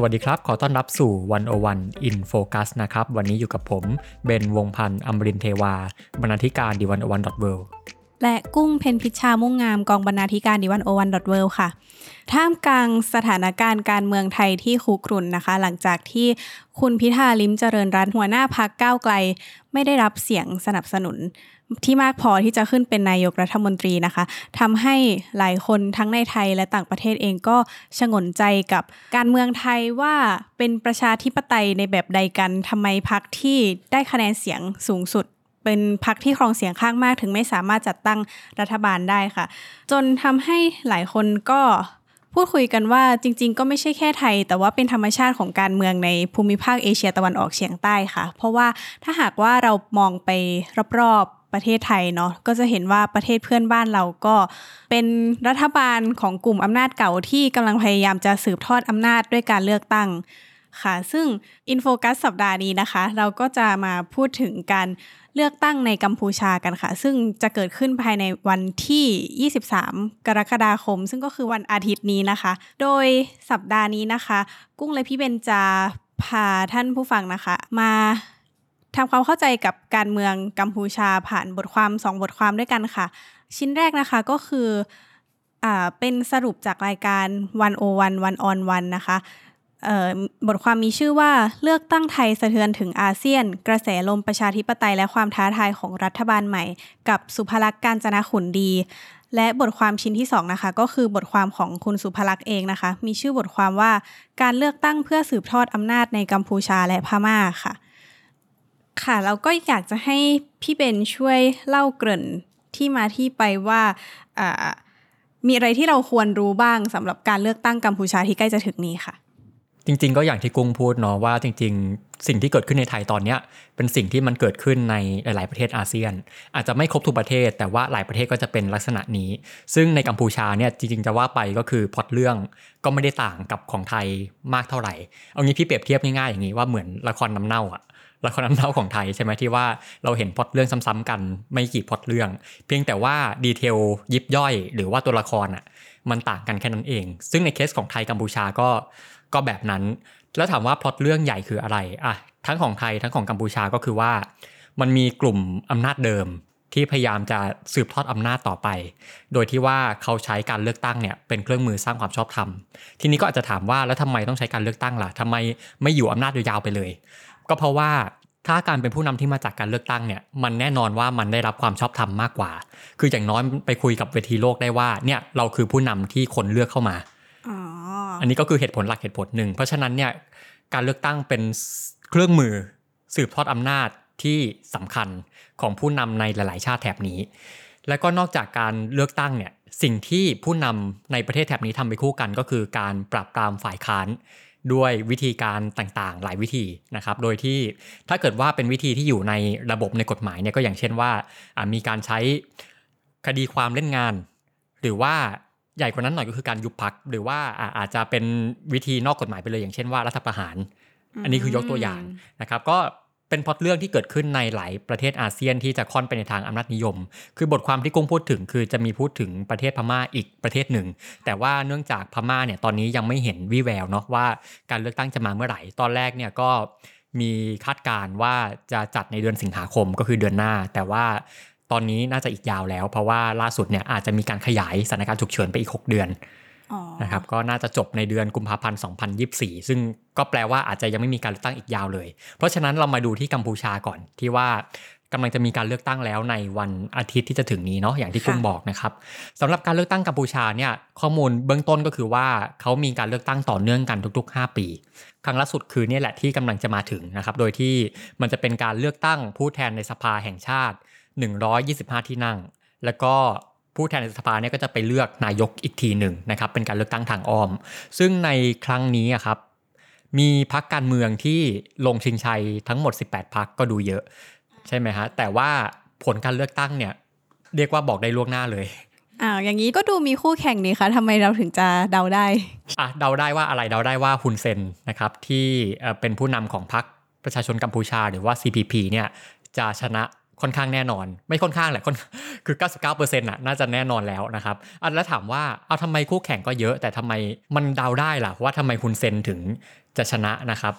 สวัสดีครับ ขอต้อนรับสู่ 101 In Focus นะครับ วันนี้อยู่กับผม เบน วงศ์พันธ์อมรินทร์เทวา บรรณาธิการ The One O One dot worldและกุ้งเพ็ญพิชชามุ่งงามกองบรรณาธิการ The One O One dot world ค่ะ ท่ามกลางสถานการณ์การเมืองไทยที่คุกรุ่นนะคะ หลังจากที่คุณพิธาลิ้มเจริญรัตน์หัวหน้าพรรคก้าวไกล ไม่ได้รับเสียงสนับสนุน ที่มากพอที่จะขึ้นเป็นนายกรัฐมนตรีนะคะทำให้หลายคนทั้งในไทยและต่างประเทศเองก็ชงนใจกับการเมืองไทยว่าเป็นประชาธิปไตยในแบบใดกันทำไมพักที่ได้คะแนนเสียงสูงสุด เป็นพักที่ครองเสียงข้างมากถึงไม่สามารถจัดตั้งรัฐบาลได้ค่ะ จนทำให้หลายคนก็พูดคุยกันว่าจริง ๆ ก็ไม่ใช่แค่ไทย แต่ว่าเป็นธรรมชาติของการเมืองในภูมิภาคเอเชียตะวันออกเฉียงใต้ค่ะ เพราะว่าถ้าหากว่าเรามองไปรอบ ประเทศไทยเนาะก็จะเห็นว่าประเทศเพื่อนบ้านเราก็เป็นรัฐบาลของกลุ่มอำนาจเก่าที่กำลังพยายามจะสืบทอดอำนาจด้วยการเลือกตั้งค่ะ ซึ่งอินโฟกัสสัปดาห์นี้นะคะ เราก็จะมาพูดถึงการเลือกตั้งในกัมพูชากันค่ะ ซึ่งจะเกิดขึ้นภายในวันที่ 23 กรกฎาคม ซึ่งก็คือวันอาทิตย์นี้นะคะ โดยสัปดาห์นี้นะคะ กุ้งและพี่เบนจะพาท่านผู้ฟังนะคะ มา ทำความเข้าใจกับการเมืองกัมพูชาผ่านบทความสองบทความด้วยกันค่ะ ชิ้นแรกนะคะก็คืออ่าเป็นสรุปจากรายการ one o one one on one นะคะบทความมีชื่อว่าเลือกตั้งไทยสะเทือนถึงอาเซียน กระแสลมประชาธิปไตยและความท้าทายของรัฐบาลใหม่ กับสุภลักษณ์การจนะขุนดี และบทความชิ้นที่2นะคะก็คือบทความของคุณสุภลักษณ์เองนะคะ มีชื่อบทความว่าการเลือกตั้งเพื่อสืบทอดอำนาจในกัมพูชาและพม่าค่ะ ค่ะเราก็อยากจะให้พี่เบนช่วยเล่าเกริ่นที่มาที่ไปว่ามีอะไรที่เราควรรู้บ้างสำหรับการเลือกตั้งกัมพูชาที่ใกล้จะถึงนี้ค่ะ จริง ๆ ก็อย่างที่กุ้งพูดเนาะว่าจริง ๆ สิ่งที่เกิดขึ้นในไทยตอนนี้เป็นสิ่งที่มันเกิดขึ้นในหลาย ๆ ประเทศอาเซียน อาจจะไม่ครบทุกประเทศ แต่ว่าหลายประเทศก็จะเป็นลักษณะนี้ ซึ่งในกัมพูชาเนี่ยจริง ๆ จะว่าไปก็คือพอดเรื่องก็ไม่ได้ต่างกับของไทยมากเท่าไหร่เอางี้พี่เปรียบเทียบง่ายๆอย่างนี้ว่าเหมือนละครน้าเน่าอะ ละครน้ำเน่าของไทยใช่ไหมที่ว่าเราเห็นพอดเรื่องซ้ำๆกันไม่กี่พอดเรื่อง เพียงแต่ว่าดีเทลยิบย่อย หรือว่าตัวละครอะมันต่างกันแค่นั้นเอง ซึ่งในเคสของไทยกัมพูชาก็ก็แบบนั้น แล้วถามว่าพล็อตเรื่องใหญ่คืออะไรอะทั้งของไทยทั้งของกัมพูชาก็คือว่า มันมีกลุ่มอำนาจเดิมที่พยายามจะสืบทอดอำนาจต่อไป โดยที่ว่าเขาใช้การเลือกตั้งเนี่ยเป็นเครื่องมือสร้างความชอบธรรม ทีนี้ก็อาจจะถามว่าแล้วทำไมต้องใช้การเลือกตั้งล่ะทำไมไม่อยู่อำนาจยาวๆไปเลย ก็เพราะว่าถ้าการเป็นผู้นำที่มาจากการเลือกตั้งเนี่ยมันแน่นอนว่ามันได้รับความชอบธรรมมากกว่า คืออย่างน้อยไปคุยกับเวทีโลกได้ว่าเนี่ยเราคือผู้นำที่คนเลือกเข้ามาอันนี้ก็คือเหตุผลหลักเหตุผลหนึ่ง เพราะฉะนั้นเนี่ยการเลือกตั้งเป็นเครื่องมือสืบทอดอำนาจที่สำคัญของผู้นำในหลาย ๆ ชาติแถบนี้ และก็นอกจากการเลือกตั้งเนี่ยสิ่งที่ผู้นำในประเทศแถบนี้ทำไปคู่กันก็คือการปราบปรามฝ่ายค้าน ด้วยวิธีการต่างๆ หลายวิธีนะครับ โดยที่ถ้าเกิดว่าเป็นวิธีที่อยู่ในระบบในกฎหมายเนี่ยก็อย่างเช่นว่ามีการใช้คดีความเล่นงาน หรือว่าใหญ่กว่านั้นหน่อยก็คือการยุบพัก หรือว่าอาจจะเป็นวิธีนอกกฎหมายไปเลยอย่างเช่นว่ารัฐประหาร อันนี้คือยกตัวอย่างนะครับ ก็ เป็นพอดเรื่องที่เกิดขึ้นในหลายประเทศอาเซียนที่จะค่อนไปในทางอำนาจนิยม คือบทความที่กุ้งพูดถึงคือจะมีพูดถึงประเทศพม่าอีกประเทศหนึ่ง แต่ว่าเนื่องจากพม่าเนี่ยตอนนี้ยังไม่เห็นวิแววเนาะว่าการเลือกตั้งจะมาเมื่อไหร่ ตอนแรกเนี่ยก็มีคาดการว่าจะจัดในเดือนสิงหาคมก็คือเดือนหน้า แต่ว่าตอนนี้น่าจะอีกยาวแล้ว เพราะว่าล่าสุดเนี่ยอาจจะมีการขยายสถานการณ์ฉุกเฉินไปอีก 6 เดือน นะครับก็น่าจะจบในเดือนกุมภาพันธ์ 2024 ซึ่งก็แปลว่าอาจจะยังไม่มีการเลือกตั้งอีกยาวเลย เพราะฉะนั้นเรามาดูที่กัมพูชาก่อนที่ว่ากำลังจะมีการเลือกตั้งแล้วในวันอาทิตย์ที่จะถึงนี้เนาะอย่างที่กุ้งบอกนะครับสำหรับการเลือกตั้งกัมพูชาเนี่ยข้อมูลเบื้องต้นก็คือว่าเขามีการเลือกตั้งต่อเนื่องกันทุก ๆ 5 ปี ครั้งล่าสุดคือเนี่ยแหละที่กำลังจะมาถึงนะครับโดยที่มันจะเป็นการเลือกตั้งผู้แทนในสภาแห่งชาติ 125 ที่นั่ง แล้วก็ ผู้แทนในสภาเนี่ยก็จะไปเลือกนายกอีกทีหนึ่งนะครับเป็นการเลือกตั้งทางอ้อม ซึ่งในครั้งนี้ครับมีพักการเมืองที่ลงชิงชัยทั้งหมด 18พักก็ดูเยอะ ใช่ไหมฮะแต่ว่าผลการเลือกตั้งเนี่ยเรียกว่าบอกได้ล่วงหน้าเลยอ่าอย่างนี้ก็ดูมีคู่แข่งนี่คะทำไมเราถึงจะเดาได้อะเดาได้ว่าอะไรเดาได้ว่าฮุนเซนนะครับที่เอ่อเป็นผู้นำของพรรคประชาชนกัมพูชาหรือว่า CPP เนี่ยจะชนะ ค่อนข้างแน่นอน ไม่ค่อนข้างแหละค่อนคือ 99%น่ะน่าจะแน่นอนแล้วนะครับอแล้วถามว่าเอาทำไมคู่แข่งก็เยอะ แต่ทำไมมันเดาได้ล่ะว่าทำไมฮุนเซนถึงจะชนะนะครับ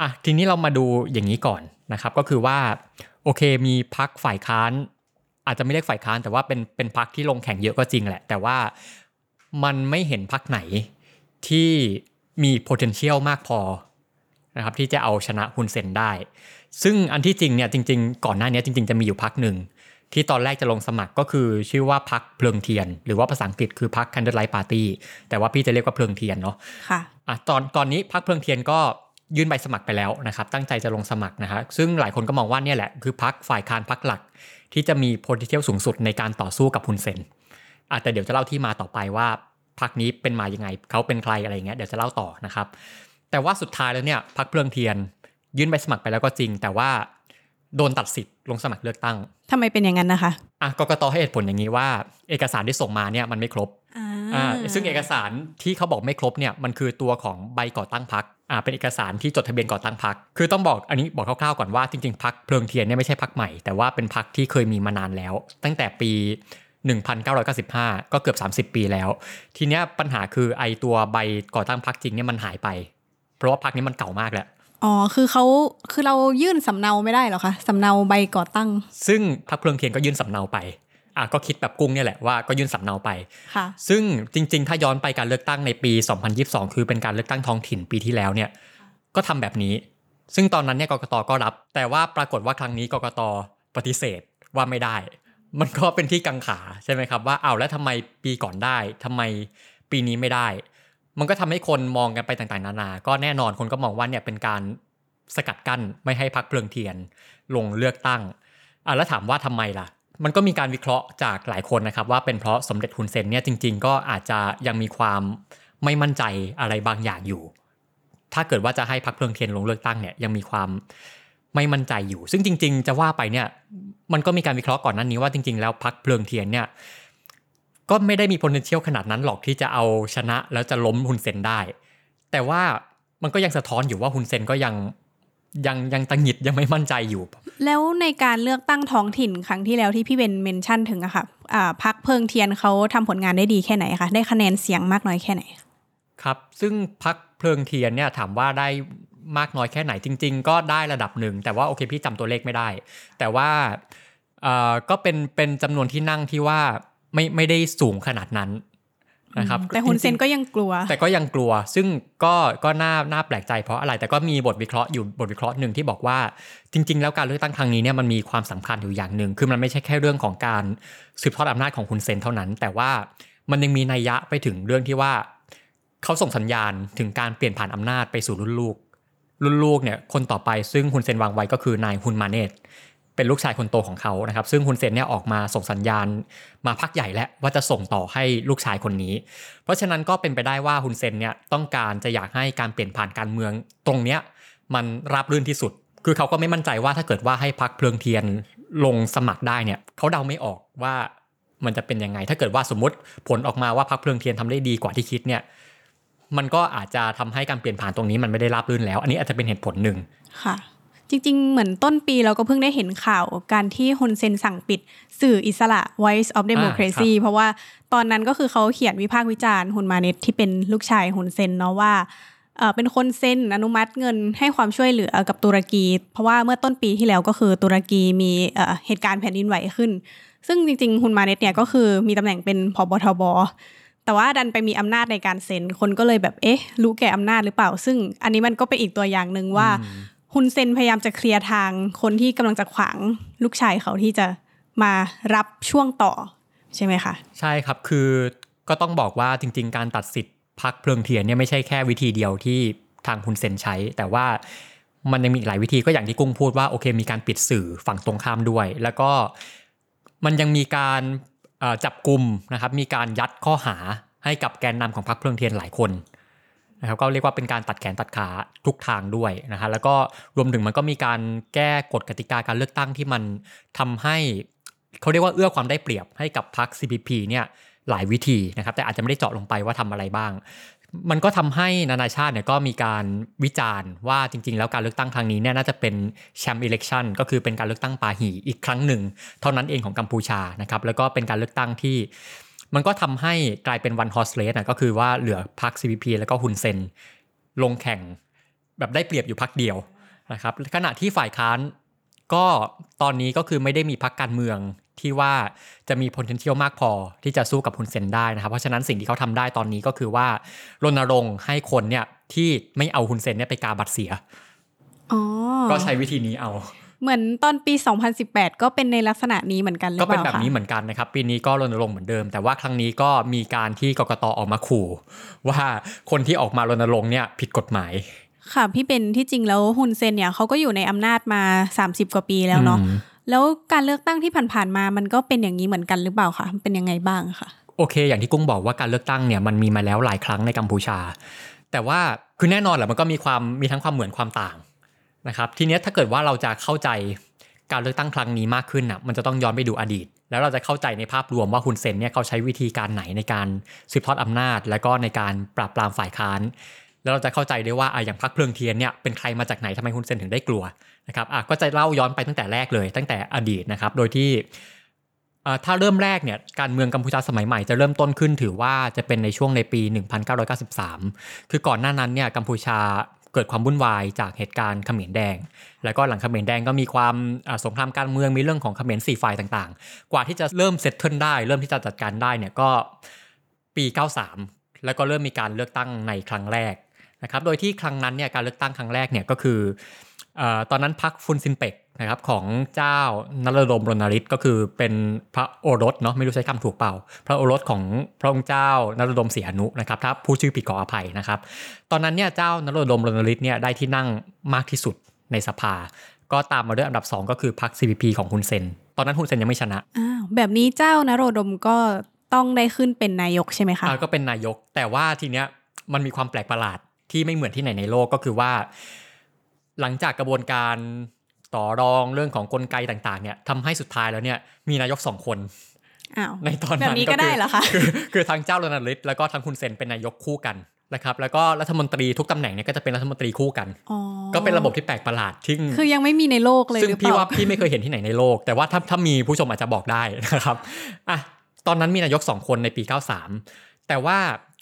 อะทีนี้เรามาดูอย่างนี้ก่อนนะครับ ก็คือว่าโอเคมีพรรคฝ่ายค้าน อาจจะไม่เรียกฝ่ายค้าน แต่ว่าเป็นเป็นพรรคที่ลงแข่งเยอะก็จริงแหละ แต่ว่ามันไม่เห็นพรรคไหนที่มี potential มากพอนะครับที่จะเอาชนะฮุนเซนได้ ซึ่งอันที่จริงเนี่ยจริง ๆ ก่อนหน้านี้จริง ๆ จะมีอยู่พักหนึ่ง ที่ตอนแรกจะลงสมัครก็คือชื่อว่าพักเพลิงเทียน หรือว่าภาษาอังกฤษคือพัก Candlelight Party แต่ว่าพี่จะเรียกว่าเพลิงเทียนเนาะค่ะอะตอนตอนนี้พักเพลิงเทียนก็ยื่นใบสมัครไปแล้วนะครับตั้งใจจะลงสมัครนะฮะซึ่งหลายคนก็มองว่าเนี่ยแหละคือพักฝ่ายค้านพักหลัก ที่จะมี potential สูงสุดในการต่อสู้กับฮุนเซนอะแต่เดี๋ยวจะเล่าที่มาต่อไปว่าพักนี้เป็นมายังไงเขาเป็นใครอะไรอย่างเงี้ยเดี๋ยวจะเล่าต่อนะครับแต่ว่าสุดท้ายแล้วเนี่ยพักเพลิงเทียน ยื่นใบสมัครไปแล้วก็จริง แต่ว่าโดนตัดสิทธิ์ลงสมัครเลือกตั้งทำไมเป็นอย่างนั้นนะคะอะกกตให้เหตุผลอย่างนี้ว่า เอกสารที่ส่งมาเนี่ยมันไม่ครบอ่าอ่าซึ่งเอกสารที่เขาบอกไม่ครบเนี่ยมันคือตัวของใบก่อตั้งพักอ่าเป็นเอกสารที่จดทะเบียนก่อตั้งพัก คือต้องบอกอันนี้บอกคร่าวๆก่อนว่าจริงๆพักเพลิงเทียนเนี่ยไม่ใช่พักใหม่ แต่ว่าเป็นพักที่เคยมีมานานแล้ว ตั้งแต่ปี 1995 ก็เกือบ 30 ปีแล้ว ทีเนี้ยปัญหาคือไอตัวใบก่อตั้งพักจริงเนี่ยมันหายไป เพราะว่าพักนี้มันเก่ามากแล้ว อ๋อ คือเขาคือเรายื่นสำเนาไม่ได้เหรอคะสำเนาใบก่อตั้ง ซึ่งพักเพลิงเทียนก็ยื่นสำเนาไปอะก็คิดแบบกุ้งเนี่ยแหละว่าก็ยื่นสำเนาไป ค่ะ ซึ่งจริง ๆ ถ้าย้อนไปการเลือกตั้งในปี 2022 คือเป็นการเลือกตั้งท้องถิ่นปีที่แล้วเนี่ย ก็ทำแบบนี้ ซึ่งตอนนั้นเนี่ยกกตก็รับ แต่ว่าปรากฏว่าครั้งนี้กกตปฏิเสธว่าไม่ได้ มันก็เป็นที่กังขาใช่ไหมครับว่าอ้าวแล้วทำไมปีก่อนได้ทำไมปีนี้ไม่ได้ มันก็ทำให้คนมองกันไปต่างๆ นานา ก็แน่นอนคนก็มองว่าเนี่ยเป็นการสกัดกั้นไม่ให้พักเพลิงเทียนลงเลือกตั้งอะแล้วถามว่าทำไมล่ะ มันก็มีการวิเคราะห์จากหลายคนนะครับว่าเป็นเพราะสมเด็จฮุนเซนเนี่ยจริง ๆ ก็อาจจะยังมีความไม่มั่นใจอะไรบางอย่างอยู่ ถ้าเกิดว่าจะให้พักเพลิงเทียนลงเลือกตั้งเนี่ยยังมีความไม่มั่นใจอยู่ ซึ่งจริง ๆ จะว่าไปเนี่ยมันก็มีการวิเคราะห์ก่อนหนั้นนี้ว่าจริง ๆ แล้วพักเพลิงเทียนเนี่ย ก็ไม่ได้มี potential ขนาดนั้นหรอกที่จะเอาชนะแล้วจะล้มฮุนเซนได้ แต่ว่ามันก็ยังสะท้อนอยู่ว่าฮุนเซนก็ยังยังยังตังหงิดยังไม่มั่นใจอยู่ แล้วในการเลือกตั้งท้องถิ่นครั้งที่แล้วที่พี่เบนเมนชั่นถึงอะค่ะอ่าพักเพิงเทียนเขาทำผลงานได้ดีแค่ไหนคะได้คะแนนเสียงมากน้อยแค่ไหน ครับ ซึ่งพักเพลิงเทียนเนี่ยถามว่าได้มากน้อยแค่ไหนจริง ๆ ก็ได้ระดับหนึ่ง แต่ว่าโอเคพี่จำตัวเลขไม่ได้ แต่ว่าเอ่อก็เป็นเป็นจำนวนที่นั่งที่ว่า ไม่ไม่ได้สูงขนาดนั้นนะครับแต่ฮุนเซนก็ยังกลัว แต่ก็ยังกลัว ซึ่งก็ก็น่าน่าแปลกใจเพราะอะไร แต่ก็มีบทวิเคราะห์อยู่บทวิเคราะห์หนึ่งที่บอกว่า จริง ๆ แล้วการเลือกตั้งครั้งนี้เนี่ยมันมีความสำคัญอยู่อย่างหนึ่ง คือมันไม่ใช่แค่เรื่องของการสืบทอดอำนาจของฮุนเซนเท่านั้น แต่ว่ามันยังมีนัยยะไปถึงเรื่องที่ว่า เขาส่งสัญญาณถึงการเปลี่ยนผ่านอำนาจไปสู่รุ่นลูกรุ่นลูกเนี่ยคนต่อไปซึ่งฮุนเซนวางไว้ก็คือนายฮุนมาเนต เป็นลูกชายคนโตของเขานะครับ ซึ่งฮุนเซนเนี่ยออกมาส่งสัญญาณมาพักใหญ่แล้วว่าจะส่งต่อให้ลูกชายคนนี้ เพราะฉะนั้นก็เป็นไปได้ว่าฮุนเซนเนี่ยต้องการจะอยากให้การเปลี่ยนผ่านการเมืองตรงเนี้ยมันราบรื่นที่สุด คือเขาก็ไม่มั่นใจว่าถ้าเกิดว่าให้พักเพลิงเทียนลงสมัครได้เนี่ยเขาเดาไม่ออกว่ามันจะเป็นยังไง ถ้าเกิดว่าสมมติผลออกมาว่าพักเพลิงเทียนทำได้ดีกว่าที่คิดเนี่ยมันก็อาจจะทำให้การเปลี่ยนผ่านตรงนี้มันไม่ได้ราบรื่นแล้ว อันนี้อาจจะเป็นเหตุผลหนึ่งค่ะ จริง ๆ เหมือนต้นปีเราก็เพิ่งได้เห็นข่าวการที่ฮุนเซนสั่งปิด สื่ออิสระ Voice of Democracy เพราะว่าตอนนั้นก็คือเขาเขียนวิพากษ์วิจารณ์ฮุนมาเนตที่เป็นลูกชายฮุนเซนเนาะว่าเอ่อเป็นคนเซ็นอนุมัติเงินให้ความช่วยเหลือกับตุรกี เพราะว่าเมื่อต้นปีที่แล้วก็คือตุรกีมีเอ่อเหตุการณ์แผ่นดินไหวขึ้น ซึ่งจริงๆฮุนมาเนตเนี่ยก็คือมีตำแหน่งเป็นพบทบแต่ว่าดันไปมีอำนาจในการเซ็นคนก็เลยแบบเอ๊ะ รู้แก่อำนาจหรือเปล่า ซึ่งอันนี้มันก็เป็นอีกตัวอย่างหนึ่งว่า ฮุนเซนพยายามจะเคลียร์ทางคนที่กำลังจะขวางลูกชายเขาที่จะมารับช่วงต่อใช่ไหมคะ ใช่ครับคือก็ต้องบอกว่าจริง ๆ การตัดสิทธิ์พักเพลิงเทียนเนี่ยไม่ใช่แค่วิธีเดียวที่ทางคุณเซนใช้ แต่ว่ามันยังมีอีกหลายวิธีก็อย่างที่กุ้งพูดว่าโอเค มีการปิดสื่อฝั่งตรงข้ามด้วย แล้วก็มันยังมีการจับกลุ่มนะครับมีการยัดข้อหาให้กับแกนนำของพรรคเพลิงเทียนหลายคน นะครับก็เรียกว่าเป็นการตัดแขนตัดขาทุกทางด้วยนะฮะแล้วก็รวมถึงมันก็มีการแก้กฎกติกาการเลือกตั้งที่มันทำให้เขาเรียกว่าเอื้อความได้เปรียบให้กับพรรค CPP เนี่ยหลายวิธีนะครับแต่อาจจะไม่ได้เจาะลงไปว่าทำอะไรบ้าง มันก็ทำให้นานาชาติเนี่ยก็มีการวิจารณ์ว่าจริง ๆ แล้วการเลือกตั้งครั้งนี้เนี่ยน่าจะเป็นแชมป์อิเล็กชันก็คือเป็นการเลือกตั้งปาหีอีกครั้งหนึ่ง เท่านั้นเองของกัมพูชานะครับแล้วก็เป็นการเลือกตั้งที่ มันก็ทำให้กลายเป็นวันฮอสเลสนะก็คือว่าเหลือพรรค CPP แล้วก็ฮุนเซนลงแข่งแบบได้เปรียบอยู่พรรคเดียวนะครับขณะที่ฝ่ายค้านก็ตอนนี้ก็คือไม่ได้มีพรรคการเมืองที่ว่าจะมี potential มากพอที่จะสู้กับฮุนเซนได้นะครับ เพราะฉะนั้นสิ่งที่เขาทำได้ตอนนี้ก็คือว่ารณรงค์ให้คนเนี่ยที่ไม่เอาฮุนเซนเนี่ยไปกาบัตรเสียอ๋อก็ใช้วิธีนี้เอา เหมือนตอนปี 2018 ก็เป็นในลักษณะนี้เหมือนกันหรือก็เปเป็นล่าแบบคะนี้เหมือนกันนะครับ ปีนี้ก็รณรงค์เหมือนเดิม แต่ว่าครั้งนี้ก็มีการที่กกตออกมาขู่ ว่าคนที่ออกมารณรงค์เนี่ยผิดกฎหมายค่ะพี่เป็นที่จริงแล้วฮุนเซนเนี่ยเขาก็อยู่ในอำนาจมา 30 กว่าปีแล้วเนาะอืมแล้วการเลือกตั้งที่ผ่านๆมามันก็เป็นอย่างนี้เหมือนกันหรือเปล่าคะเป็นยังไงบ้างคะโอเค อย่างที่กุ้งบอกว่าการเลือกตั้งเนี่ยมันมีมาแล้วหลายครั้งในกัมพูชา แต่ว่าคือแน่นอนแหละมันก็มีความมีทั้งความเหมือนความต่าง นะครับทีนี้ถ้าเกิดว่าเราจะเข้าใจการเลือกตั้งครั้งนี้มากขึ้นอะมันจะต้องย้อนไปดูอดีต แล้วเราจะเข้าใจในภาพรวมว่าฮุนเซนเนี่ยเขาใช้วิธีการไหนในการสืบทอดอำนาจ และก็ในการปราบปรามฝ่ายค้านแล้วเราจะเข้าใจได้ว่าอะอย่างพรรคเพลิงเทียนเนี่ยเป็นใครมาจากไหนทำไมฮุนเซนถึงได้กลัวนะครับอะก็จะเล่าย้อนไปตั้งแต่แรกเลย ตั้งแต่อดีตนะครับโดยที่อ่าถ้าเริ่มแรกเนี่ยการเมืองกัมพูชาสมัยใหม่จะเริ่มต้นขึ้นถือว่าจะเป็นในช่วงในปี 1993 คือก่อนหน้านั้นเนี่ยกัมพูชา เกิดความวุ่นวายจากเหตุการณ์เขมรแดง แล้วก็หลังเขมรแดงก็มีความสงครามการเมืองมีเรื่องของเขมรสี่ฝ่ายต่างๆ กว่าที่จะเริ่มเซตเทิลได้ เริ่มที่จะจัดการได้เนี่ยก็ปี 93 แล้วก็เริ่มมีการเลือกตั้งในครั้งแรกนะครับโดยที่ครั้งนั้นเนี่ยการเลือกตั้งครั้งแรกเนี่ยก็คืออตอนนั้นพรรคฟุนซินเปก นะครับของเจ้านรดมรณฤทธิ์ก็คือเป็นพระโอรสเนาะไม่รู้ใช้คำถูกเปล่า พระโอรสของพระองค์เจ้านรดมศรีหนุนะครับถ้าผู้ชื่อผิดขออภัยนะครับ ตอนนั้นเนี่ยเจ้านรดมรณฤทธิ์เนี่ยได้ที่นั่งมากที่สุดในสภา ก็ตามมาด้วยอันดับ 2 ก็คือพรรค CPP ของฮุนเซน ตอนนั้นฮุนเซนยังไม่ชนะอ้าวแบบนี้เจ้านโรดมก็ต้องได้ขึ้นเป็นนายกใช่ไหมคะอ่าก็เป็นนายก แต่ว่าทีเนี้ยมันมีความแปลกประหลาดที่ไม่เหมือนที่ไหนในโลกก็คือว่า หลังจากกระบวนการ ต่อรองเรื่องของกลไกต่างๆเนี่ยทำให้สุดท้ายแล้วเนี่ยมีนายกสองคนอ้าวในตอนแบนั้บนนี้ก็ได้เหรอคะคือคือทั้งเจ้ารณฤทธิ์แล้วก็ทั้งคุณเซนเป็นนายกคู่กันนะครับแล้วก็รัฐมนตรีทุกตำแหน่งเนี่ยก็จะเป็นรัฐมนตรีคู่กันอ๋อก็เป็นระบบที่แปลกประหลาดที่คือยังไม่มีในโลกเลยซึ่งหรือเปพี่ล่าว่าพี่ไม่เคยเห็นที่ไหนในโลก แต่ว่าถ้าถ้ามีผู้ชมอาจจะบอกได้นะครับอะตอนนั้นมีนายก 2 คนในปี 93 แต่ว่า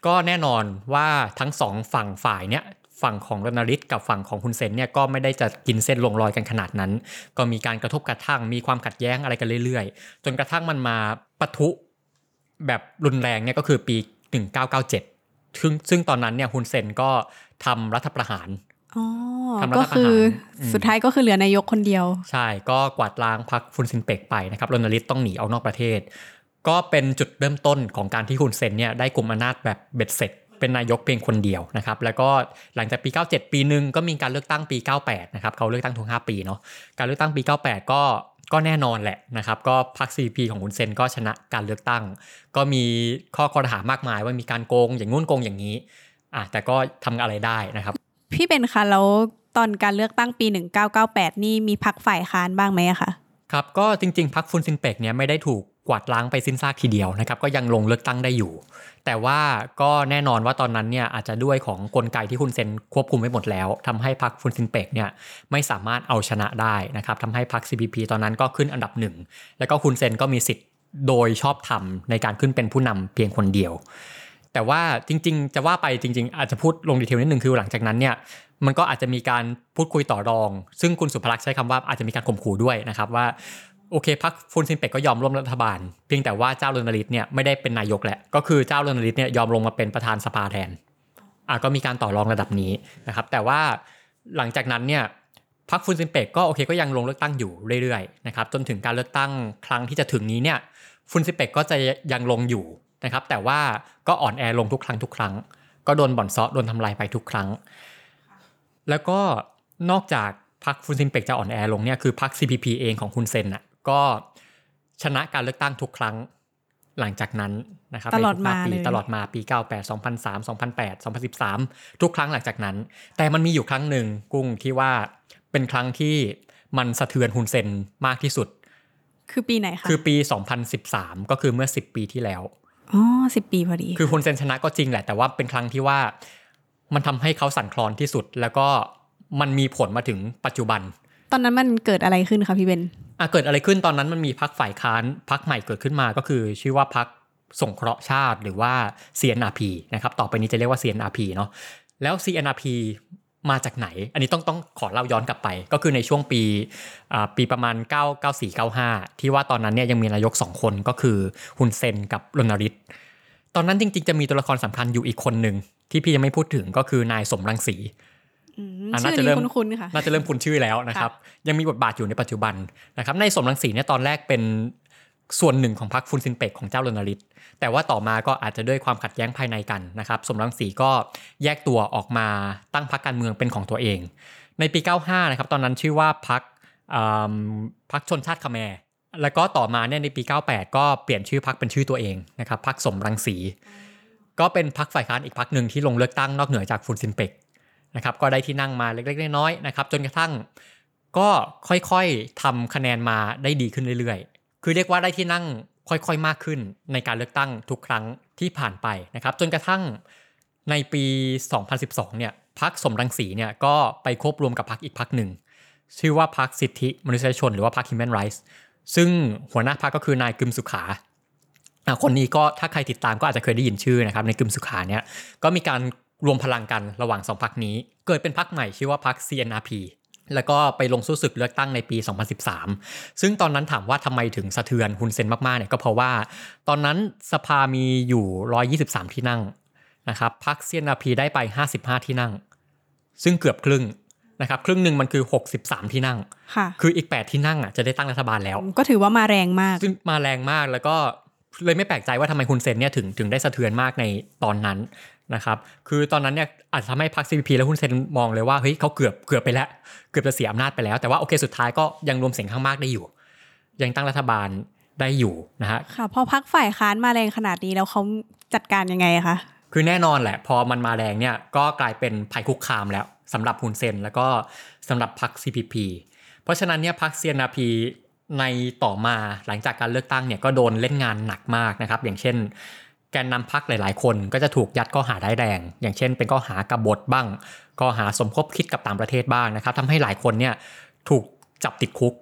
ก็แน่นอนว่าทั้งสองฝั่งฝ่ายเนี่ย ฝั่งของรณฤทธิ์กับฝั่งของคุณเซนเนี่ยก็ไม่ได้จะกินเส้นลงรอยกันขนาดนั้น ก็มีการกระทบกระทั่งมีความขัดแย้งอะไรกันเรื่อยๆ จนกระทั่งมันมาปะทุแบบรุนแรงเนี่ยก็คือปี 1997 ซึ่งซึ่งตอนนั้นเนี่ยฮุนเซนก็ทำรัฐประหารอ๋อทำรัฐก็คือประหารอืมสุดท้ายก็คือเหลือนายกคนเดียว ใช่ก็กวาดล้างพรรคฟุนซินเปกไปนะครับรณฤทธิ์ต้องหนีออกนอกประเทศ ก็เป็นจุดเริ่มต้นของการที่ฮุนเซนเนี่ยได้กลุ่มอำนาจแบบเบ็ดเสร็จ เป็นนายกเพียงคนเดียวนะครับแล้วก็หลังจากปี 97 ปีหนึ่งก็มีการเลือกตั้งปี 98 นะครับเขาเลือกตั้งทุก5ปีเนาะการเลือกตั้งปี 98 ก็ก็แน่นอนแหละนะครับก็พรรค CP ของฮุนเซนก็ชนะการเลือกตั้ง ก็มีข้อคอรหามากมายว่ามีการโกงอย่างงู้นโกงอย่างนี้อะแต่ก็ทำอะไรได้นะครับ พี่เป็นคะแล้วตอนการเลือกตั้งปี 1998 นี่มีพักฝ่ายค้านบ้างไหมอะคะครับก็จริงๆพรรคฟุนซินเปกเนี่ยไม่ได้ถูก กวาดล้างไปสิ้นซากทีเดียวนะครับก็ยังลงเลือกตั้งได้อยู่ แต่ว่าก็แน่นอนว่าตอนนั้นเนี่ยอาจจะด้วยของกลไกที่คุณเซนควบคุมไว้หมดแล้วทำให้พรรคฟุนซินเปกเนี่ยไม่สามารถเอาชนะได้นะครับทำให้พรรค CPP ตอนนั้นก็ขึ้นอันดับหนึ่งแล้วก็คุณเซนก็มีสิทธิ์โดยชอบธรรมในการขึ้นเป็นผู้นำเพียงคนเดียว แต่ว่าจริง ๆ จะว่าไปจริง ๆ อาจจะพูดลงดีเทลนิดนึงคือหลังจากนั้นเนี่ยมันก็อาจจะมีการพูดคุยต่อรอง ซึ่งคุณสุภลักษณ์ใช้คำว่าอาจจะมีการข่มขู่ด้วยนะครับว่า โอเคพักฟุนซินเปกก็ยอมร่วมรัฐบาล เพียงแต่ว่าเจ้ารณฤทธิ์เนี่ยไม่ได้เป็นนายกแหละ ก็คือเจ้ารณฤทธิ์เนี่ยยอมลงมาเป็นประธานสภาแทนอะก็มีการต่อรองระดับนี้นะครับ แต่ว่าหลังจากนั้นเนี่ยพรรคฟุนซินเปกก็โอเคก็ยังลงเลือกตั้งอยู่เรื่อยๆนะครับจนถึงการเลือกตั้งครั้งที่จะถึงนี้เนี่ยฟุนซินเปกก็จะยังลงอยู่นะครับ แต่ว่าก็อ่อนแอลงทุกครั้งทุกครั้ง ก็โดนบ่อนซาะโดนทำลายไปทุกครั้ง แล้วก็นอกจากพรรคฟุนซินเปกจะอ่อนแอลงเนี่ยคือพรรค CPP เองของคุณเซนอะ ก็ชนะการเลือกตั้งทุกครั้งหลังจากนั้นนะครับตลอดในทุกห้มาปีเลยตลอดมาปี 98 2003 2008 2013 ทุกครั้งหลังจากนั้น แต่มันมีอยู่ครั้งหนึ่งกุ้งที่ว่าเป็นครั้งที่มันสะเทือนฮุนเซนมากที่สุด คือปีไหนคะ คือปี 2013 ก็คือเมื่อ 10 ปีที่แล้วอ๋อสิบปีพอดี คือฮุนเซนชนะก็จริงแหละ แต่ว่าเป็นครั้งที่ว่ามันทำให้เขาสั่นคลอนที่สุด แล้วก็มันมีผลมาถึงปัจจุบัน ตอนนั้นมันเกิดอะไรขึ้นคะพี่เบนอะเกิดอะไรขึ้นตอนนั้นมันมีพักฝ่ายค้านพักใหม่เกิดขึ้นมาก็คือชื่อว่าพักสงเคราะห์ชาติหรือว่า CNRP นะครับต่อไปนี้จะเรียกว่า CNRP เนาะแล้ว CNRP มาจากไหน อันนี้ต้องต้องขอเล่าย้อนกลับไป ก็คือในช่วงปีปีประมาณ 9 94 95 ที่ว่าตอนนั้นเนี่ยยังมีนายก 2 คนก็คือฮุนเซนกับรณริตตอนนั้นจริงๆ จะมีตัวละครสำคัญอยู่อีกคนหนึ่งที่พี่ยังไม่พูดถึงก็คือนายสมรังสี น่าชื่อจะเริ่นี้มคุ้นๆค่ะน่าจะเริ่มคุ้นชื่อแล้วนะครับ ยังมีบทบาทอยู่ในปัจจุบันนะครับ ในสมรังสีเนี่ยตอนแรกเป็นส่วนหนึ่งของพรรคฟุนซินเปกของเจ้ารณริตแต่ว่าต่อมาก็อาจจะด้วยความขัดแย้งภายในกันนะครับ สมรังสีก็แยกตัวออกมาตั้งพรรคการเมืองเป็นของตัวเอง ในปี 95 นะครับ ตอนนั้นชื่อว่าพรรคอืมพรรคชนชาติคแมร์แล้วก็ต่อมาเนี่ยในปี 98 ก็เปลี่ยนชื่อพรรคเป็นชื่อตัวเองนะครับพรรคสมรังสี ก็เป็นพรรคฝ่ายค้านอีกพรรคหนึ่งที่ลงเลือกตั้งนอกเหนือจากฟุนซินเปก นะครับก็ได้ที่นั่งมาเล็กๆน้อยๆนะครับจนกระทั่งก็ค่อยๆทำคะแนนมาได้ดีขึ้นเรื่อยๆ คือเรียกว่าได้ที่นั่งค่อยๆมากขึ้นในการเลือกตั้งทุกครั้งที่ผ่านไปนะครับจนกระทั่งในปี 2012 เนี่ยพรรคสมรังสีเนี่ยก็ไปควบรวมกับพรรคอีกพรรคหนึ่ง ชื่อว่าพรรคสิทธิมนุษยชน หรือว่าพรรค Human Rights ซึ่งหัวหน้าพรรคก็คือนายกึมสุขา คนนี้ก็ถ้าใครติดตามก็อาจจะเคยได้ยินชื่อนะครับในกึมสุขาเนี่ยก็มีการ รวมพลังกันระหว่างสองพรรคนี้ เกิดเป็นพรรคใหม่ชื่อว่าพรรค CNRP แล้วก็ไปลงสู้ศึกเลือกตั้งในปี 2013 ซึ่งตอนนั้นถามว่าทำไมถึงสะเทือนฮุนเซนมากๆเนี่ยก็เพราะว่า ตอนนั้นสภามีอยู่ 123 ที่นั่งนะครับพรรค CNRP ได้ไป 55 ที่นั่ง ซึ่งเกือบครึ่งนะครับครึ่งหนึ่งมันคือ 63 ที่นั่งค่ะคืออีก 8 ที่นั่งอะจะได้ตั้งรัฐบาลแล้ว ก็ถือว่ามาแรงมากซึ่งมาแรงมากแล้วก็เลยไม่แปลกใจว่าทำไมฮุนเซนเนี่ยถึงถึงได้สะเทือนมากในตอนนั้น นะครับคือตอนนั้นเนี่ยอาจจะทำให้พรรค CPP และฮุนเซนมองเลยว่าเฮ้ยเขาเกือบเกือบไปแล้ว เกือบจะเสียอำนาจไปแล้ว แต่ว่าโอเคสุดท้ายก็ยังรวมเสียงข้างมากได้อยู่ ยังตั้งรัฐบาลได้อยู่นะฮะค่ะพอพักฝ่ายค้านมาแรงขนาดนี้แล้วเขาจัดการยังไงอะคะคือแน่นอนแหละ พอมันมาแรงเนี่ยก็กลายเป็นภัยคุกคามแล้วสำหรับฮุนเซนแล้วก็สำหรับพรรค CPP เพราะฉะนั้นเนี่ยพรรค CNRP ในต่อมาหลังจากการเลือกตั้งเนี่ยก็โดนเล่นงานหนักมากนะครับ อย่างเช่น แกนนำพรรคหลาย ๆ คนก็จะถูกยัดข้อหาได้แรง อย่างเช่น เป็นข้อหากบฏบ้างข้อหาสมคบคิดกับต่างประเทศบ้างนะครับทำให้หลายคนเนี่ยถูกจับติดคุก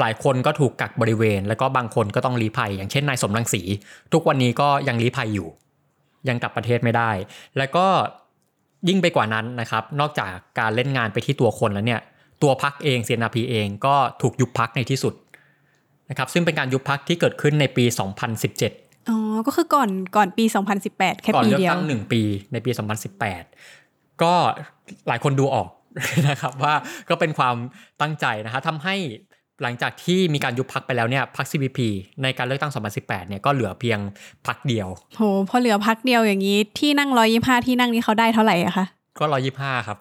หลายคนก็ถูกกักบริเวณ แล้วก็บางคนก็ต้องลี้ภัย อย่างเช่นนายสมรังสี ทุกวันนี้ก็ยังลี้ภัยอยู่ ยังกลับประเทศไม่ได้ แล้วก็ยิ่งไปกว่านั้นนะครับ นอกจากการเล่นงานไปที่ตัวคนแล้วเนี่ย ตัวพักเอง CNRP เองก็ถูกยุบพักในที่สุดนะครับ ซึ่งเป็นการยุบพักที่เกิดขึ้นในปี 2017 อ๋อ ก็คือก่อนก่อนปี 2018 แค่ก่อนปีเลือกเดียวตั้งหนึ่งปีในปี 2018 ก็หลายคนดูออกนะครับว่าก็เป็นความตั้งใจนะครับทำให้หลังจากที่มีการยุบพักไปแล้วเนี่ยพัก CPP ในการเลือกตั้ง 2018 เนี่ยก็เหลือเพียงพักเดียว โห พอเหลือพักเดียวอย่างนี้ ที่นั่งร้อยยี่ห้าที่นั่งนี่เขาได้เท่าไหร่อะคะ ก็ร้อยี่ห้าครับ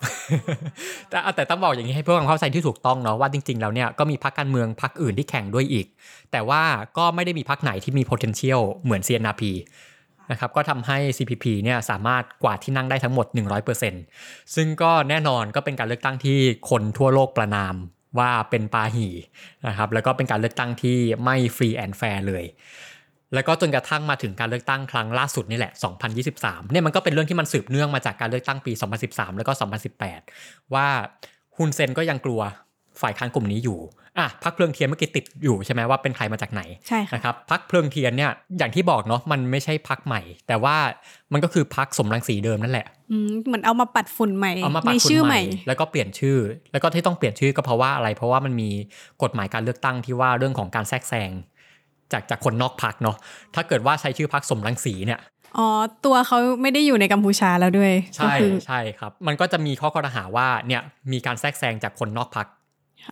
แต่แต่ต้องบอกอย่างนี้ให้เพื่อความเข้าใจที่ถูกต้องเนาะว่าจริง ๆ แล้วเนี่ยก็มีพรรคการเมืองพรรคอื่นที่แข่งด้วยอีก แต่ว่าก็ไม่ได้มีพรรคไหนที่มี potential เหมือน CNRP นะครับก็ทำให้ CPP เนี่ยสามารถกวาดที่นั่งได้ทั้งหมด 100%ซึ่งก็แน่นอนก็เป็นการเลือกตั้งที่คนทั่วโลกประนามว่าเป็นปาหี่นะครับแล้วก็เป็นการเลือกตั้งที่ไม่ free and fair เลย แล้วก็จนกระทั่งมาถึงการเลือกตั้งครั้งล่าสุดนี่แหละ 2023 เนี่ยมันก็เป็นเรื่องที่มันสืบเนื่องมาจากการเลือกตั้งปี 2013 แล้วก็ 2018 ว่าฮุนเซนก็ยังกลัวฝ่ายค้านกลุ่มนี้อยู่อะพักเพลิงเทียนเมื่อกี้ติดอยู่ใช่ไหมว่าเป็นใครมาจากไหนใช่ค่ะนะครับ พักเพลิงเทียนเนี่ยอย่างที่บอกเนาะมันไม่ใช่พักใหม่ แต่ว่ามันก็คือพักสมรังสีเดิมนั่นแหละอืมเหมือนเอามาปัดฝุ่นใหม่เอามาปัดในฝุ่นชื่อใหใหม่ม่ แล้วก็เปลี่ยนชื่อ แล้วก็ที่ต้องเปลี่ยนชื่อก็เพราะว่าอะไร เพราะว่ามันมีกฎหมายการเลือกตั้งที่ว่าเรื่องของการแทรกแซง จากจากคนนอกพักเนาะถ้าเกิดว่าใช้ชื่อพักสมรังสีเนี่ยอ๋อตัวเขาไม่ได้อยู่ในกัมพูชาแล้วด้วย ใช่ก็คือใช่ครับ มันก็จะมีข้อกล่าวหาว่าเนี่ยมีการแทรกแซงจากคนนอกพัก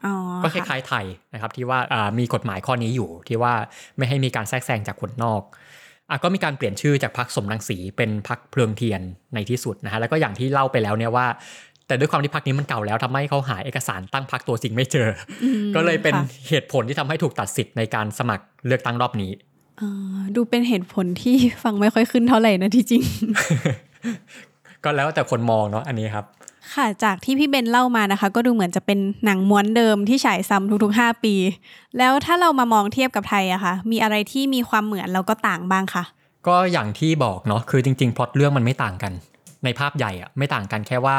อ๋อก็คค่ะล้ายๆไทยนะครับที่ว่าอ่ามีกฎหมายข้อนี้อยู่ที่ว่าไม่ให้มีการแทรกแซงจากคนนอกอะก็มีการเปลี่ยนชื่อจากพักสมรังสีเป็นพักเพลิงเทียนในที่สุดนะฮะแล้วก็อย่างที่เล่าไปแล้วเนี่ยว่า แต่ด้วยความที่พักนี้มันเก่าแล้วทำให้เขาหาเอกสารตั้งพักตัวจริงไม่เจออมก็เลยเป็นค่ะเหตุผลที่ทำให้ถูกตัดสิทธิ์ในการสมัครเลือกตั้งรอบนี้ดูเป็นเหตุผลที่ฟังไม่ค่อยขึ้นเท่าไหร่นะที่จริง ก็แล้วแต่คนมองเนาะอันนี้ครับ ค่ะจากที่พี่เบนเล่ามานะคะ ก็ดูเหมือนจะเป็นหนังม้วนเดิมที่ฉายซ้ำทุกๆ 5 ปี แล้วถ้าเรามามองเทียบกับไทยอะคะ่ะ มีอะไรที่มีความเหมือนแล้วก็ต่างบ้างคะก็อย่างที่บอกเนาะคือจริงๆพล็อตเรื่องมันไม่ต่างกัน ในภาพใหญ่อะไม่ต่างกันแค่ว่า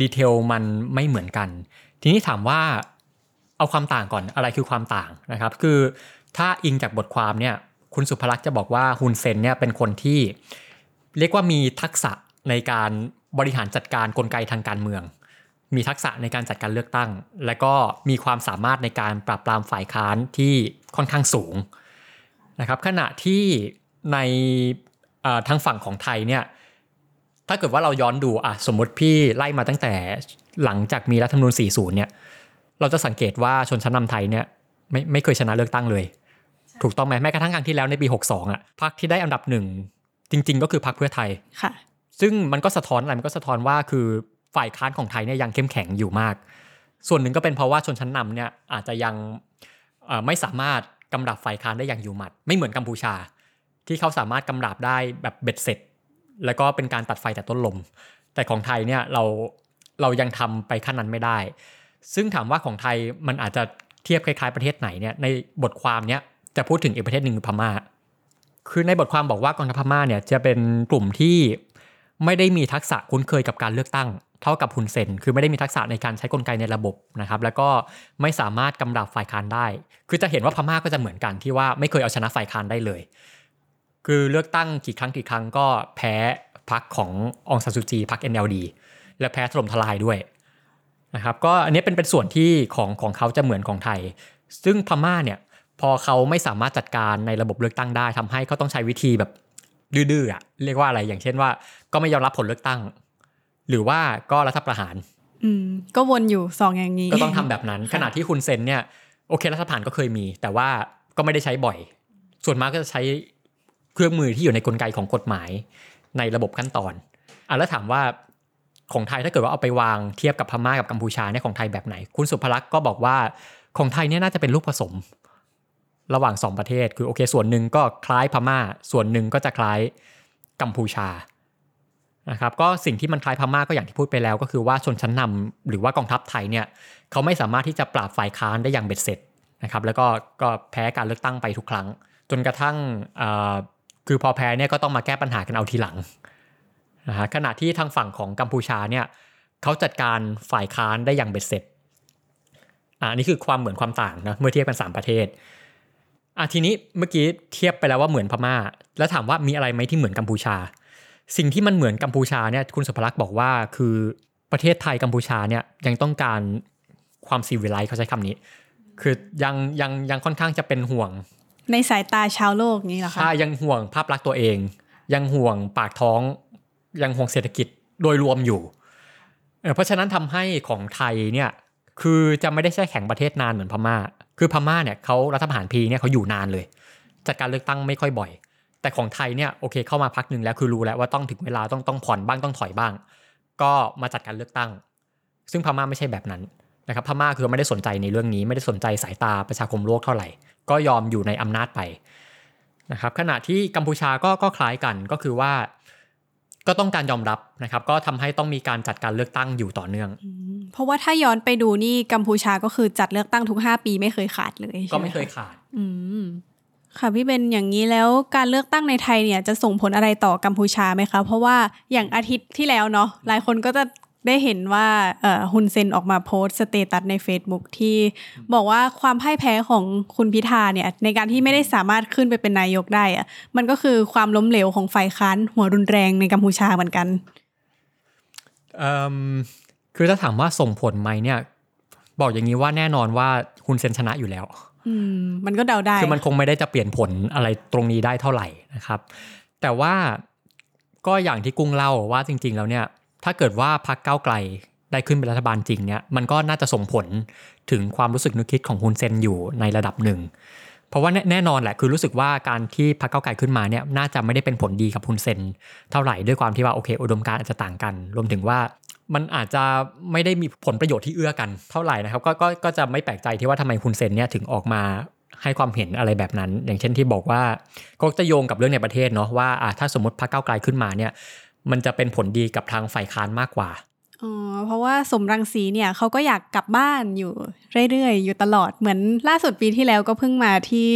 ดีเทลมันไม่เหมือนกัน ทีนี้ถามว่าเอาความต่างก่อนอะไรคือความต่างนะครับ คือถ้าอิงจากบทความเนี่ยคุณสุภลักษณ์จะบอกว่าฮุนเซนเนี่ยเป็นคนที่เรียกว่ามีทักษะในการบริหารจัดการกลไกทางการเมือง มีทักษะในการจัดการเลือกตั้ง และก็มีความสามารถในการปราบปรามฝ่ายค้านที่ค่อนข้างสูงนะครับขณะที่ในทางฝั่งของไทยเนี่ย ถ้าเกิดว่าเราย้อนดูอะสมมติพี่ไล่มาตั้งแต่หลังจากมีรัฐธรรมนูญ40 เนี่ย เราจะสังเกตว่าชนชั้นนาไทยเนี่ยไม่ไม่เคยชนะเลือกตั้งเลย ถูกต้องไหมแม้กระทั่งครั้งที่แล้วในปี 62 อะพรรคที่ได้อันดับหนึ่งจริง ๆ ก็คือพรรคเพื่อไทยค่ะ ซึ่งมันก็สะท้อนอะไรมันก็สะท้อนว่าคือฝ่ายค้านของไทยเนี่ยยังเข้มแข็งอยู่มาก ส่วนหนึ่งก็เป็นเพราะว่าชนชั้นนำเนี่ยอาจจะยังไม่สามารถกำราบฝ่ายค้านได้อย่างอยู่หมัด ไม่เหมือนกัมพูชา ที่เขาสามารถกำราบได้แบบเบ็ดเสร็จ แล้วก็เป็นการตัดไฟแต่ต้นลม แต่ของไทยเนี่ยเราเรายังทำไปขั้นนั้นไม่ได้ ซึ่งถามว่าของไทยมันอาจจะเทียบคล้ายๆประเทศไหนเนี่ยในบทความเนี้ยจะพูดถึงอีกประเทศหนึ่งคือพม่า คือในบทความบอกว่ากองทัพพม่าเนี่ยจะเป็นกลุ่มที่ไม่ได้มีทักษะคุ้นเคยกับการเลือกตั้ง เท่ากับฮุนเซนคือไม่ได้มีทักษะในการใช้กลไกในระบบนะครับแล้วก็ไม่สามารถกำราบฝ่ายค้านได้ คือจะเห็นว่าพม่าก็จะเหมือนกันที่ว่าไม่เคยเอาชนะฝ่ายค้านได้เลย คือเลือกตั้งกี่ครั้งกี่ครั้งก็แพ้พรรคขององซานซูจีพรรค NLD และแพ้ถล่มทลายด้วยนะครับก็อันนี้เป็นเป็นส่วนที่ของของเขาจะเหมือนของไทย ซึ่งพม่าเนี่ยพอเขาไม่สามารถจัดการในระบบเลือกตั้งได้ทำให้เขาต้องใช้วิธีแบบดื้อๆอะเรียกว่าอะไรอย่างเช่นว่า ก็ไม่ยอมรับผลเลือกตั้ง หรือว่าก็รัฐประหาร อืมก็วนอยู่สองอย่างนี้ ก็ต้องทำแบบนั้น ขณะที่คุณเซนเนี่ยโอเครัฐประหารก็เคยมี แต่ว่าก็ไม่ได้ใช้บ่อย ส่วนมากก็จะใช้ เครื่องมือที่อยู่ในกลไกของกฎหมายในระบบขั้นตอนอะแล้วถามว่าของไทยถ้าเกิดว่าเอาไปวางเทียบกับพม่ากับกัมพูชาเนี่ยของไทยแบบไหน คุณสุภลักษณ์ก็บอกว่าของไทยเนี่ยน่าจะเป็นลูกผสม ระหว่าง 2 ประเทศ คือโอเค ส่วนหนึ่งก็คล้ายพม่า ส่วนหนึ่งก็จะคล้ายกัมพูชานะครับก็สิ่งที่มันคล้ายพม่าก็อย่างที่พูดไปแล้ว ก็คือว่าชนชั้นนำหรือว่ากองทัพไทยเนี่ยเขาไม่สามารถที่จะปราบฝ่ายค้านได้อย่างเบ็ดเสร็จนะครับแล้วก็ก็แพ้การเลือกตั้งไปทุกครั้ง จนกระทั่ง คือพอแพ้เนี่ยก็ต้องมาแก้ปัญหากันเอาทีหลังนะฮะขณะที่ทางฝั่งของกัมพูชาเนี่ยเขาจัดการฝ่ายค้านได้อย่างเบ็ดเสร็จอ่านี่คือความเหมือนความต่างนะเมื่อเทียบกัน 3 ประเทศอะทีนี้เมื่อกี้เทียบไปแล้วว่าเหมือนพม่า แล้วถามว่ามีอะไรไหมที่เหมือนกัมพูชา สิ่งที่มันเหมือนกัมพูชาเนี่ยคุณสุภลักษณ์บอกว่าคือประเทศไทยกัมพูชาเนี่ยยังต้องการความซีวิไลซ์เขาใช้คำนี้ คือยังยังยังค่อนข้างจะเป็นห่วง ในสายตาชาวโลกนี้เหรอคะใช่ยังห่วงภาพลักษณ์ตัวเอง ยังห่วงปากท้อง ยังห่วงเศรษฐกิจโดยรวมอยู่ เพราะฉะนั้นทำให้ของไทยเนี่ยคือจะไม่ได้ใช่แข่งประเทศนานเหมือนพม่า คือพม่าเนี่ยเขารัฐประหารพีเนี่ยเขาอยู่นานเลยจัดการเลือกตั้งไม่ค่อยบ่อย แต่ของไทยเนี่ยโอเคเข้ามาพักหนึ่งแล้วคือรู้แล้วว่าต้องถึงเวลาต้องต้องผ่อนบ้างต้องถอยบ้าง ก็มาจัดการเลือกตั้ง ซึ่งพม่าไม่ใช่แบบนั้นนะครับพม่าคือไม่ได้สนใจในเรื่องนี้ ไม่ได้สนใจสายตาประชาคมโลกเท่าไหร่ ก็ยอมอยู่ในอำนาจไปนะครับขณะที่กัมพูชาก็ก็คล้ายกันก็คือว่า ก็ต้องการยอมรับนะครับ ก็ทำให้ต้องมีการจัดการเลือกตั้งอยู่ต่อเนื่อง เพราะว่าถ้าย้อนไปดูนี่กัมพูชาก็คือจัดเลือกตั้งทุก 5 ปีไม่เคยขาดเลยก็ไม่เคยขาด อืมค่ะพี่เบนอย่างนี้แล้วการเลือกตั้งในไทยเนี่ยจะส่งผลอะไรต่อกัมพูชาไหมคะ เพราะว่าอย่างอาทิตย์ที่แล้วเนาะหลายคนก็จะ ได้เห็นว่าฮุนเซนออกมาโพสสเตตัสใน Facebook ที่บอกว่าความพ่ายแพ้ของคุณพิธาเนี่ยในการที่ไม่ได้สามารถขึ้นไปเป็นนายกได้อะมันก็คือความล้มเหลวของฝ่ายค้านหัวรุนแรงในกัมพูชาเหมือนกันคือถ้าถามว่าส่งผลไหมเนี่ย บอกอย่างนี้ว่าแน่นอนว่าฮุนเซนชนะอยู่แล้วมันก็เดาได้ คือมันคงไม่ได้จะเปลี่ยนผลอะไรตรงนี้ได้เท่าไหร่นะครับ แต่ว่าก็อย่างที่กุ้งเล่าว่าจริง ๆ แล้วเนี่ย ถ้าเกิดว่าพรรคก้าวไกลได้ขึ้นเป็นรัฐบาลจริงเนี่ยมันก็น่าจะส่งผลถึงความรู้สึกนึกคิดของฮุนเซนอยู่ในระดับหนึ่ง เพราะว่าแน่นอนแหละคือรู้สึกว่าการที่พรรคก้าไกลขึ้นมาเนี่ยน่าจะไม่ได้เป็นผลดีกับฮุนเซนเท่าไหร่ด้วยความที่ว่าโอเค อุดมการอาจจะต่างกัน รวมถึงว่ามันอาจจะไม่ได้มีผลประโยชน์ที่เอื้อกันเท่าไหร่นะครับก็ก็ก็จะไม่แปลกใจที่ว่าทำไมฮุนเซนเนี่ยถึงออกมาให้ความเห็นอะไรแบบนั้น อย่างเช่นที่บอกว่าก็จะโยงกับเรื่องในประเทศเนาะว่าถ้าสมมติพรรคก้าไกลขึ้นมาเนี่ย มันจะเป็นผลดีกับทางฝ่ายค้านมากกว่าอ๋อเพราะว่าสมรังสีเนี่ยเขาก็อยากกลับบ้านอยู่เรื่อยๆ อยู่ตลอดเหมือนล่าสุดปีที่แล้วก็เพิ่งมาที่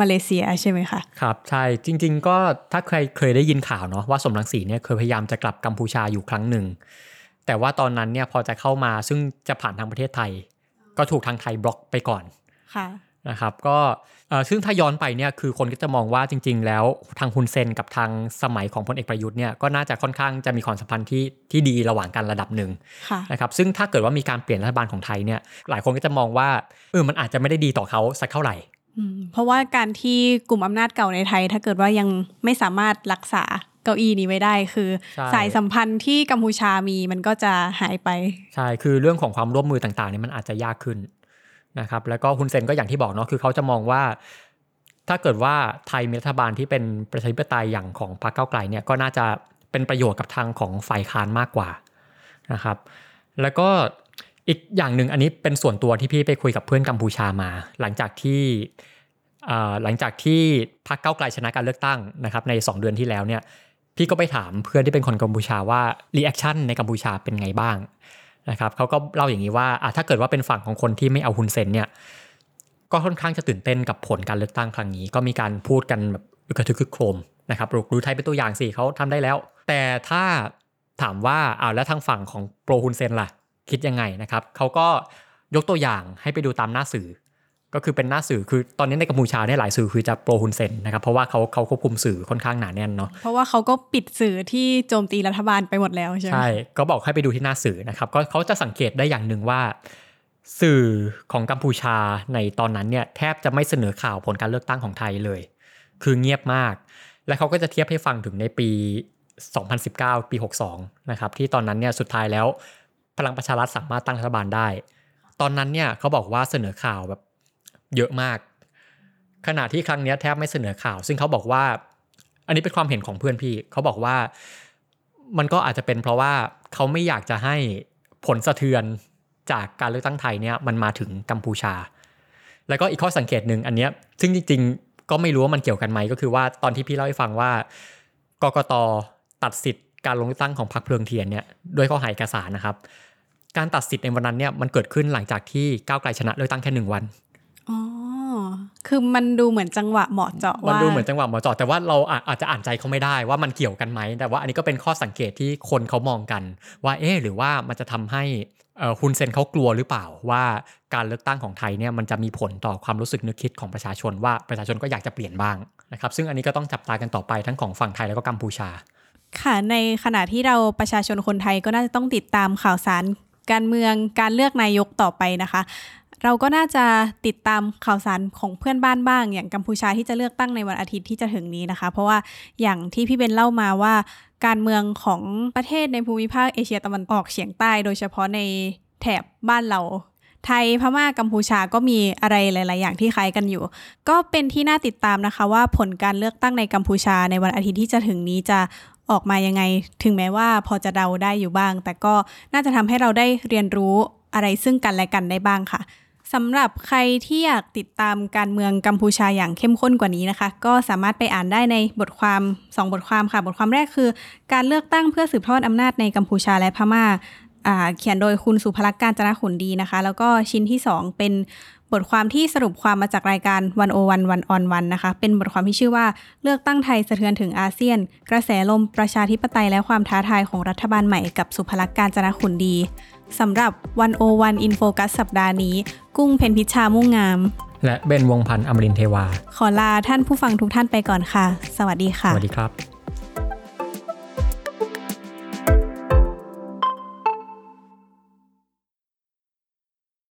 มาเลเซียใช่ไหมคะครับใช่จริง ๆ ก็ถ้าใครเคยได้ยินข่าวเนาะว่าสมรังสีเนี่ยเคยพยายามจะกลับกัมพูชาอยู่ครั้งหนึ่ง แต่ว่าตอนนั้นเนี่ยพอจะเข้ามาซึ่งจะผ่านทางประเทศไทย ก็ถูกทางไทยบล็อกไปก่อนค่ะ นะครับก็เอ่อซึ่งถ้าย้อนไปเนี่ยคือคนก็จะมองว่าจริง ๆ แล้วทางฮุนเซนกับทางสมัยของพลเอกประยุทธ์เนี่ยก็น่าจะค่อนข้างจะมีความสัมพันธ์ที่ที่ดีระหว่างกันระดับหนึ่งค่ะนะครับซึ่งถ้าเกิดว่ามีการเปลี่ยนรัฐบาลของไทยเนี่ยหลายคนก็จะมองว่าเออมันอาจจะไม่ได้ดีต่อเขาสักเท่าไหร่อืมเพราะว่าการที่กลุ่มอำนาจเก่าในไทย ถ้าเกิดว่ายังไม่สามารถรักษาเก้าอี้นี้ไว้ได้คือใช่สายสัมพันธ์ที่กัมพูชามีมันก็จะหายไปใช่คือเรื่องของความร่วมมือต่างๆเนี่ยมันอาจจะยากขึ้น นะครับแล้วก็ฮุนเซนก็อย่างที่บอกเนาะคือเขาจะมองว่า ถ้าเกิดว่าไทยมีรัฐบาลที่เป็นประชาธิปไตยอย่างของพรรคเก้าไกลเนี่ยก็น่าจะเป็นประโยชน์กับทางของฝ่ายค้านมากกว่านะครับ แล้วก็อีกอย่างหนึ่งอันนี้เป็นส่วนตัวที่พี่ไปคุยกับเพื่อนกัมพูชามา หลังจากที่อ่าหลังจากที่พรรคก้าวไกลชนะการเลือกตั้งนะครับใน 2 เดือนที่แล้วเนี่ยพี่ก็ไปถามเพื่อนที่เป็นคนกัมพูชาว่า reaction ในกัมพูชาเป็นไงบ้าง นะครับเขาก็เล่าอย่างนี้ว่าอะถ้าเกิดว่าเป็นฝั่งของคนที่ไม่เอาฮุนเซนเนี่ยก็ค่อนข้างจะตื่นเต้นกับผลการเลือกตั้งครั้งนี้ ก็มีการพูดกันแบบอึกทึกครึกโครมนะครับดูไทยเป็นตัวอย่างสิเขาทำได้แล้ว แต่ถ้าถามว่าอ้าวแล้วทางฝั่งของ pro ฮุนเซนล่ะ คิดยังไงนะครับเขาก็ยกตัวอย่างให้ไปดูตามหน้าสื่อ ก็คือเป็นหน้าสื่อคือตอนนี้ในกัมพูชาเนี่ยหลายสื่อคือจะโปรฮุนเซนนะครับเพราะว่าเขาเขาควบคุมสื่อค่อนข้างหนาแน่นเนาะเพราะว่าเขาก็ปิดสื่อที่โจมตีรัฐบาลไปหมดแล้วใช่ไหมใช่ก็บอกให้ไปดูที่หน้าสื่อนะครับก็เขาจะสังเกตได้อย่างหนึ่งว่า สื่อของกัมพูชาในตอนนั้นเนี่ยแทบจะไม่เสนอข่าวผลการเลือกตั้งของไทยเลย คือเงียบมาก และเขาก็จะเทียบให้ฟังถึงในปี 2019 ปี 62นะครับที่ตอนนั้นเนี่ยสุดท้ายแล้ว พลังประชารัฐสามารถตั้งรัฐบาลได้ ตอนนั้นเนี่ยเขาบอกว่าเสนอข่าวแบบ เยอะมาก ขณะที่ครั้งนี้แทบไม่เสนอข่าว ซึ่งเขาบอกว่า อันนี้เป็นความเห็นของเพื่อนพี่ เขาบอกว่ามันก็อาจจะเป็นเพราะว่าเขาไม่อยากจะให้ผลสะเทือนจากการเลือกตั้งไทยเนี่ยมันมาถึงกัมพูชา แล้วก็อีกข้อสังเกตหนึ่งอันเนี้ยซึ่งจริงๆ ก็ไม่รู้ว่ามันเกี่ยวกันไหมก็คือว่าตอนที่พี่เล่าให้ฟังว่ากกตตัดสิทธิ์การลงเลือกตั้งของพรรคเพลิงเทียนเนี่ยด้วยข้อหายเอกสารนะครับ การตัดสิทธิ์ในวันนั้นเนี่ยมันเกิดขึ้นหลังจากที่ก้าวไกลชนะเลือกตั้งแค่หนึ่งวัน อ๋อ คือมันดูเหมือนจังหวะเหมาะเจาะมันว่า ดูเหมือนจังหวะหมอจอดแต่ว่าเราอาอาจจะอ่านใจเขาไม่ได้ว่ามันเกี่ยวกันไหม แต่ว่าอันนี้ก็เป็นข้อสังเกตที่คนเขามองกัน ว่าเอ๊ะหรือว่ามันจะทำให้เอ่อฮุนเซนเขากลัวหรือเปล่าว่าการเลือกตั้งของไทยเนี่ยมันจะมีผลต่อความรู้สึกนึกคิดของประชาชนว่าประชาชนก็อยากจะเปลี่ยนบ้างนะครับซึ่งอันนี้ก็ต้องจับตากันต่อไปทั้งของฝั่งไทยแล้วก็กัมพูชา ค่ะ ในขณะที่เราประชาชนคนไทยก็น่าจะต้องติดตามข่าวสารการเมืองการเลือกนายกต่อไปนะคะ เราก็น่าจะติดตามข่าวสารของเพื่อนบ้านบ้าง อย่างกัมพูชาที่จะเลือกตั้งในวันอาทิตย์ที่จะถึงนี้นะคะ เพราะว่าอย่างที่พี่เบนเล่ามาว่า การเมืองของประเทศในภูมิภาคเอเชียตะวันออกเฉียงใต้ โดยเฉพาะในแถบบ้านเราไทยพม่ากัมพูชาก็มีอะไรหลาย ๆ อย่างที่คล้ายกันอยู่ ก็เป็นที่น่าติดตามนะคะ ว่าผลการเลือกตั้งในกัมพูชาในวันอาทิตย์ที่จะถึงนี้จะออกมายังไง ถึงแม้ว่าพอจะเดาได้อยู่บ้าง แต่ก็น่าจะทำให้เราได้เรียนรู้อะไรซึ่งกันและกันได้บ้างค่ะ สำหรับใครที่อยากติดตามการเมืองกัมพูชาอย่างเข้มข้นกว่านี้นะคะ ก็สามารถไปอ่านได้ในบทความ 2 บทความค่ะ บทความแรกคือ การเลือกตั้งเพื่อสืบทอดอำนาจในกัมพูชาและพม่าอ่าเขียนโดยคุณสุภลักษณ์การจนะขุนดีนะคะ แล้วก็ชิ้นที่ 2 เป็นบทความที่สรุปความมาจากรายการ One O One One-on-One นะคะ เป็นบทความที่ชื่อว่าเลือกตั้งไทยสะเทือนถึงอาเซียน กระแสลมประชาธิปไตยและความท้าทายของรัฐบาลใหม่กับสุภลักษณ์กาญจนขุนดี สำหรับ One O One In Focus สัปดาห์นี้ กุ้งเพ็ญพิชชามุ่งงาม และเบนวงศ์พันธ์อมรินทร์เทวา ขอลาท่านผู้ฟังทุกท่านไปก่อนค่ะ สวัสดีค่ะ สวัสดีครับ